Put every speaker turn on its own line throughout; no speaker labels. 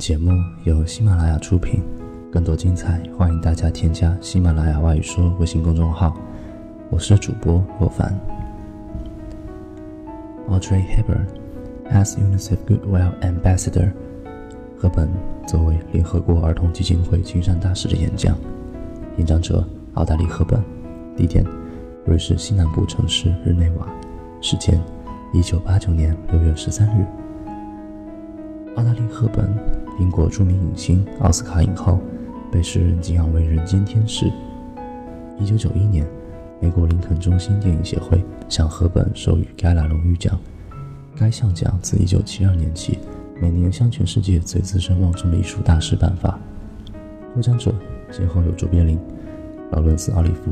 节目由喜马拉雅出品，更多精彩，欢迎大家添加喜马拉雅外语说微信公众号。我是主播若凡。Audrey Hepburn as UNICEF Goodwill Ambassador，赫本作为联合国儿童基金会亲善大使的演讲。演讲者奥黛丽·赫本，地点瑞士西南部城市日内瓦，时间一九八九年六月十三日。澳大利赫本，英国著名影星、奥斯卡影后，被世人敬仰为人间天使。一九九一年，美国林肯中心电影协会向赫本授予该兰荣誉奖。该项奖自一九七二年起，每年向全世界最资深望重的艺术大师颁发。获奖者先后有卓别林、劳伦斯·奥利弗、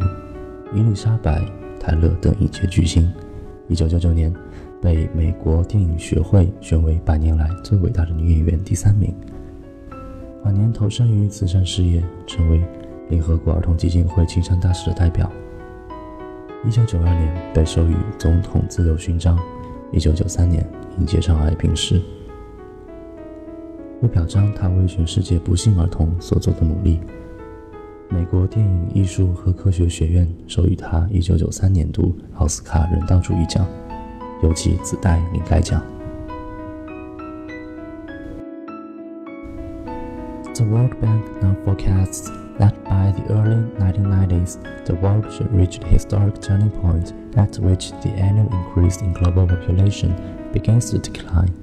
伊丽莎白·泰勒等一届巨星。一九九九年。被美国电影学会选为百年来最伟大的女演员第三名。晚年投身于慈善事业，成为联合国儿童基金会亲善大使的代表。一九九二年被授予总统自由勋章。一九九三年因结肠癌病逝。为表彰他为全世界不幸儿童所做的努力，美国电影艺术和科学学院授予他一九九三年度奥斯卡人道主义奖。尤其自带领带奖。The World Bank now forecasts that by the early 1990s, the world should reach the historic turning point at which the annual increase in global population begins to decline.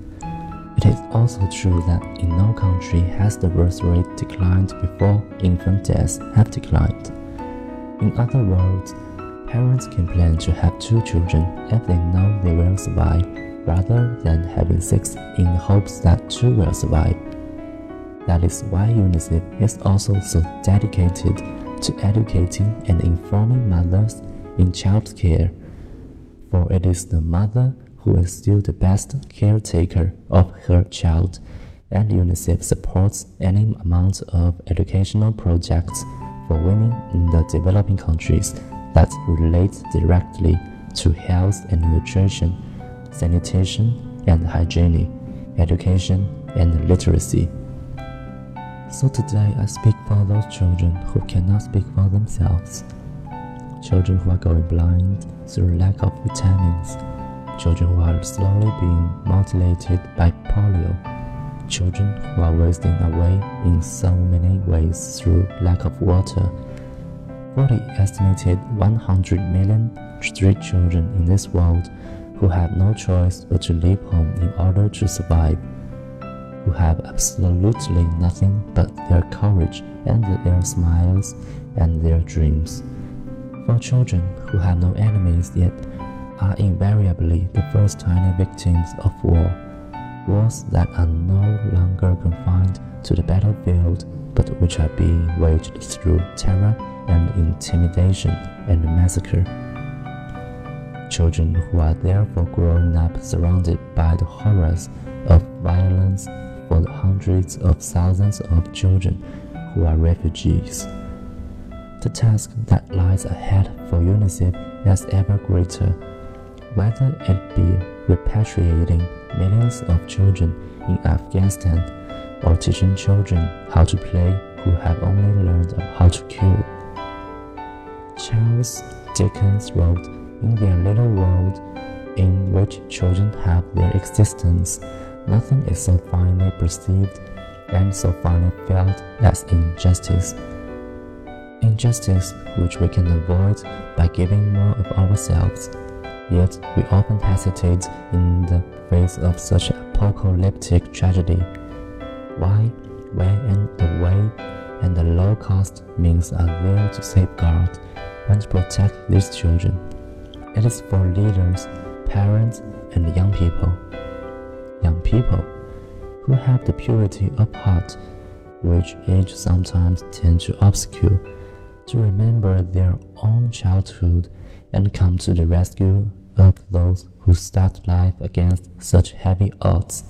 It is also true that in no country has the birth rate declined before infant deaths have declined. In other words, Parents can plan to have two children if they know they will survive, rather than having six in the hopes that two will survive. That is why UNICEF is also so dedicated to educating and informing mothers in child care, for it is the mother who is still the best caretaker of her child, and UNICEF supports any amount of educational projects for women in the developing countries that relate directly to health and nutrition, sanitation and hygiene, education and literacy. So today I speak for those children who cannot speak for themselves. Children who are going blind through lack of vitamins. Children who are slowly being mutilated by polio. Children who are wasting away in so many ways through lack of water for the estimated 100 million street children in this world who have no choice but to leave home in order to survive, who have absolutely nothing but their courage and their smiles and their dreams. For children who have no enemies yet are invariably the first tiny victims of war, wars that are no longer confined to the battlefield but which are being waged through terror and intimidation and massacre. Children who are therefore growing up surrounded by the horrors of violence for the hundreds of thousands of children who are refugees. The task that lies ahead for UNICEF is ever greater, whether it be repatriating millions of children in Afghanistan or teaching children how to play who have only learned how to kill. Charles Dickens wrote, In their little world in which children have their existence, nothing is so finely perceived and so finely felt as injustice. Injustice which we can avoid by giving more of ourselves. Yet we often hesitate in the face of such apocalyptic tragedy. Why, where, and the way and the low cost means are there to safeguard and protect these children. It is for leaders, parents, and young people. Young people who have the purity of heart, which age sometimes tend to obscure, to remember their own childhood and come to the rescue of those who start life against such heavy odds.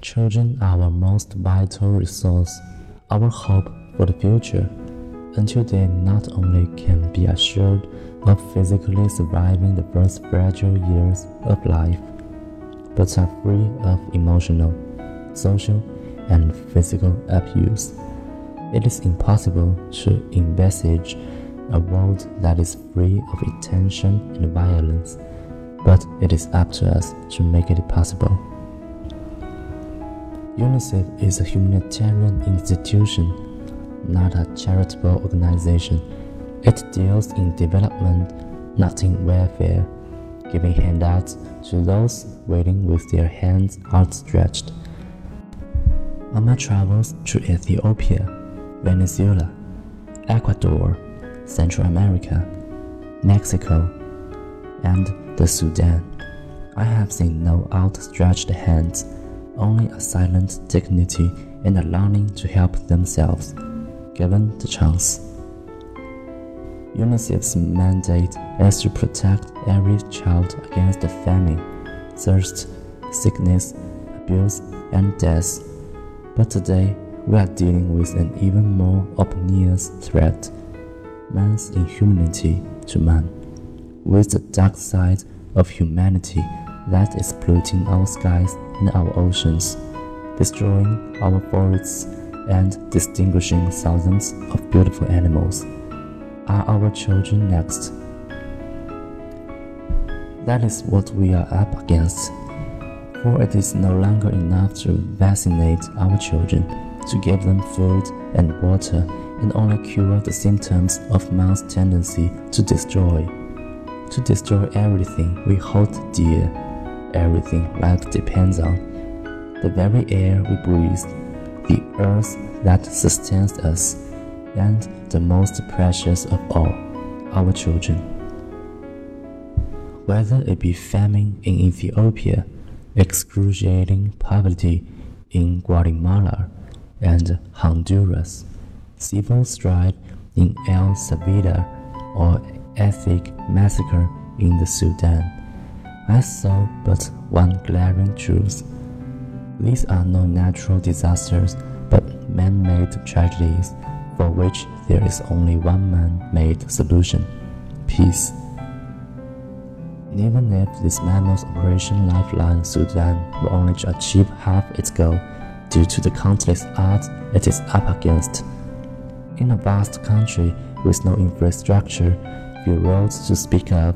Children are our most vital resource, our hope for the future until they not only can be assured of physically surviving the first fragile years of life, but are free of emotional social, and physical abuse. It is impossible to envisage a world that is free of tension and violence, but it is up to us to make it possible. UNICEF is a humanitarian institution, not a charitable organization. It deals in development, not in welfare, giving handouts to those waiting with their hands outstretched. On my travels to Ethiopia, Venezuela, Ecuador, Central America, Mexico, and the Sudan, I have seen no outstretched hands only a silent dignity and a longing to help themselves, given the chance. UNICEF's mandate is to protect every child against famine, thirst, sickness, abuse, and death. But today, we are dealing with an even more obvious threat man's inhumanity to man, with the dark side of humanity that is polluting our skies and our oceans, destroying our forests and distinguishing thousands of beautiful animals. Are our children next? That is what we are up against. For it is no longer enough to vaccinate our children, to give them food and water, and only cure the symptoms of man's tendency to destroy. To destroy everything we hold dear everything life depends on the very air we breathe, the earth that sustains us, and the most precious of all, our children. Whether it be famine in Ethiopia, excruciating poverty in Guatemala and Honduras, civil strife in El Salvador, or ethnic massacre in the Sudan. I saw but one glaring truth. These are no natural disasters, but man made tragedies for which there is only one man made solution peace. even if this mammoth Operation Lifeline Sudan will only achieve half its goal due to the countless odds it is up against. In a vast country with no infrastructure, few roads to speak of,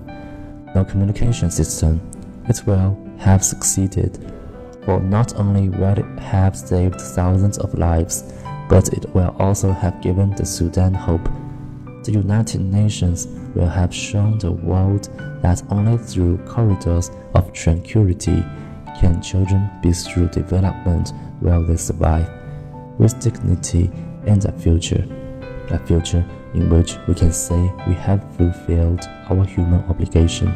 no communication system, it will have succeeded. For not only will it have saved thousands of lives, but it will also have given the Sudan hope. The United Nations will have shown the world that only through corridors of tranquility can children be through development will they survive, with dignity and a future, a future in which we can say we have fulfilled our human obligation.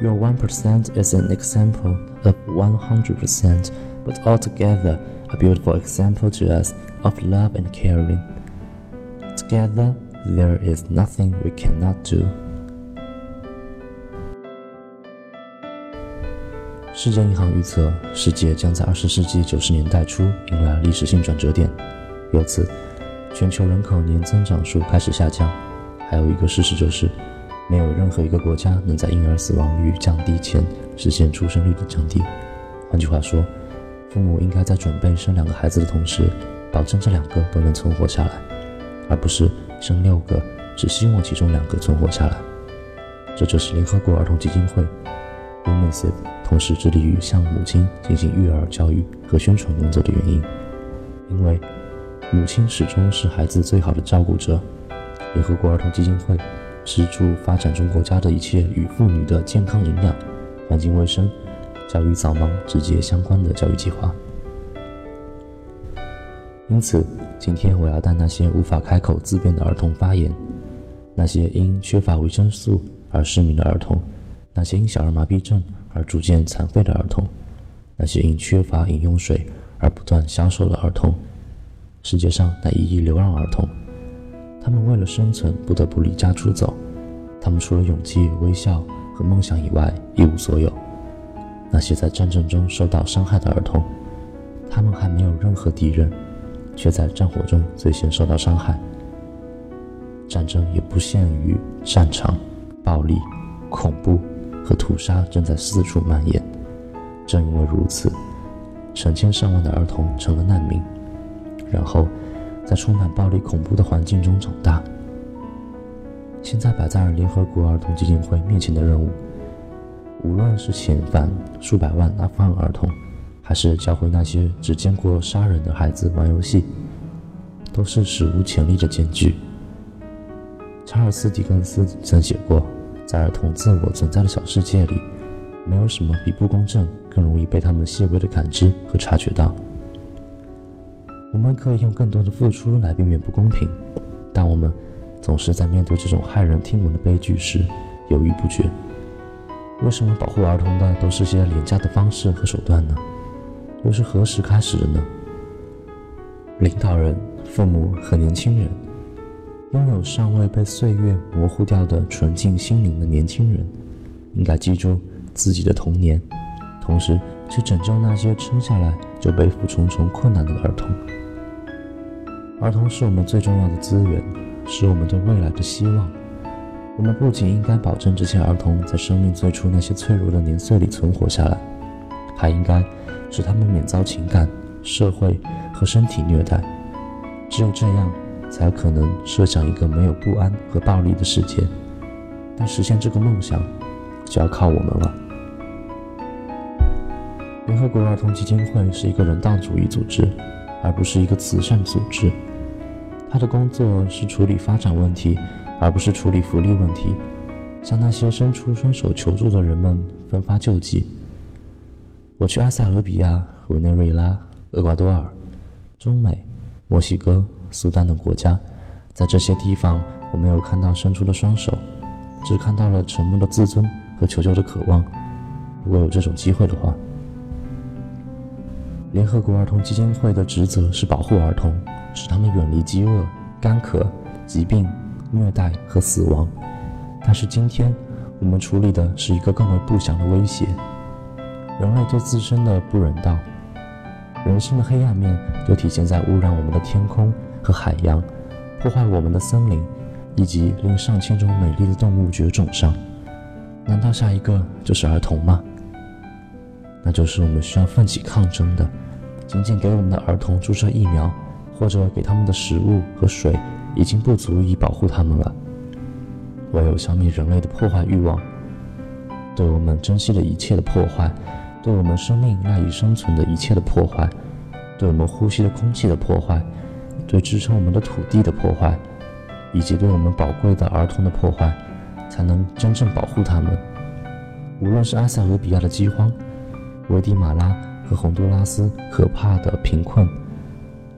Your 1% is an example of 100%, but altogether a beautiful example to us of love and caring. Together, there is nothing we cannot do. 世界银行预测，世界将在20世纪90年代初迎来历史性转折点，由此，全球人口年增长数开始下降。还有一个事实就是，没有任何一个国家能在婴儿死亡率降低前实现出生率的降低。换句话说，父母应该在准备生两个孩子的同时，保证这两个都能存活下来，而不是生六个只希望其中两个存活下来。这就是联合国儿童基金会 （UNICEF） 同时致力于向母亲进行育儿教育和宣传工作的原因。因为母亲始终是孩子最好的照顾者。联合国儿童基金会。资助发展中国家的一切与妇女的健康营养、环境卫生、教育早盲直接相关的教育计划。因此，今天我要带那些无法开口自辩的儿童发言，那些因缺乏维生素而失明的儿童，那些因小儿麻痹症而逐渐残废的儿童，那些因缺乏饮用水而不断消瘦的儿童，世界上那一亿流浪儿童。他们为了生存不得不离家出走，他们除了勇气、微笑和梦想以外一无所有。那些在战争中受到伤害的儿童，他们还没有任何敌人，却在战火中最先受到伤害。战争也不限于战场，暴力、恐怖和屠杀正在四处蔓延。正因为如此，成千上万的儿童成了难民，然后在充满暴力恐怖的环境中长大。现在摆在联合国儿童基金会面前的任务，无论是遣返数百万阿富汗儿童，还是教会那些只见过杀人的孩子玩游戏，都是史无前例的艰巨。查尔斯·狄更斯曾写过，在儿童自我存在的小世界里。没有什么比不公正更容易被他们细微的感知和察觉到。我们可以用更多的付出来避免不公平，但我们总是在面对这种骇人听闻的悲剧时犹豫不决。为什么保护儿童的都是些廉价的方式和手段呢？又是何时开始的呢？领导人、父母和年轻人，拥有尚未被岁月模糊掉的纯净心灵的年轻人，应该记住。自己的童年，同时去拯救那些生下来就背负重重困难的儿童。儿童是我们最重要的资源，是我们对未来的希望。我们不仅应该保证这些儿童在生命最初那些脆弱的年岁里存活下来，还应该使他们免遭情感、社会和身体虐待。只有这样，才有可能设想一个没有不安和暴力的世界。但实现这个梦想，就要靠我们了。联合国儿童基金会是一个人道主义组织，而不是一个慈善组织。他的工作是处理发展问题，而不是处理福利问题，向那些伸出双手求助的人们分发救济。我去埃塞俄比亚、委内瑞拉、厄瓜多尔、中美、墨西哥、苏丹等国家，在这些地方，我没有看到伸出的双手，只看到了沉默的自尊和求救的渴望。如果有这种机会的话。联合国儿童基金会的职责是保护儿童，使他们远离饥饿、干渴、疾病、虐待和死亡。但是今天，我们处理的是一个更为不祥的威胁：人类对自身的不人道。人性的黑暗面就体现在污染我们的天空和海洋，破坏我们的森林，以及令上千种美丽的动物绝种上。难道下一个就是儿童吗？那就是我们需要奋起抗争的。仅仅给我们的儿童注射疫苗，或者给他们的食物和水，已经不足以保护他们了。唯有消灭人类的破坏欲望，对我们珍惜的一切的破坏，对我们生命赖以生存的一切的破坏，对我们呼吸的空气的破坏，对支撑我们的土地的破坏，以及对我们宝贵的儿童的破坏，才能真正保护他们。无论是埃塞俄比亚的饥荒，危地马拉。和洪都拉斯可怕的贫困，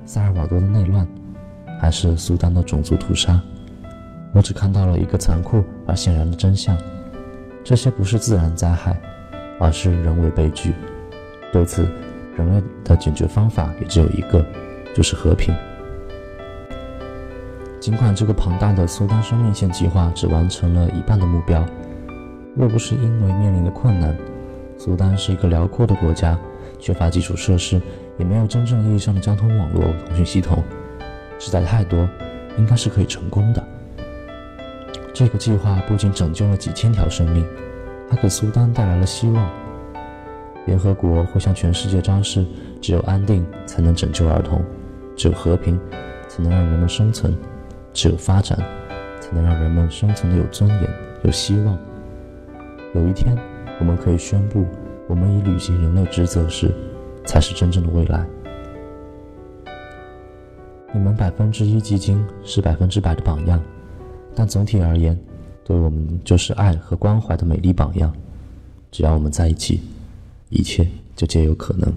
萨尔瓦多的内乱，还是苏丹的种族屠杀，我只看到了一个残酷而显然的真相：这些不是自然灾害，而是人为悲剧。对此，人类的解决方法也只有一个，就是和平。尽管这个庞大的苏丹生命线计划只完成了一半的目标，若不是因为面临的困难，苏丹是一个辽阔的国家。缺乏基础设施，也没有真正意义上的交通网络、通讯系统，实在太多，应该是可以成功的。这个计划不仅拯救了几千条生命，还给苏丹带来了希望。联合国会向全世界昭示：只有安定才能拯救儿童，只有和平才能让人们生存，只有发展才能让人们生存的有尊严、有希望。有一天，我们可以宣布。我们已履行人类职责时，才是真正的未来。你们百分之一基金是百分之百的榜样，但总体而言，对我们就是爱和关怀的美丽榜样。只要我们在一起，一切就皆有可能。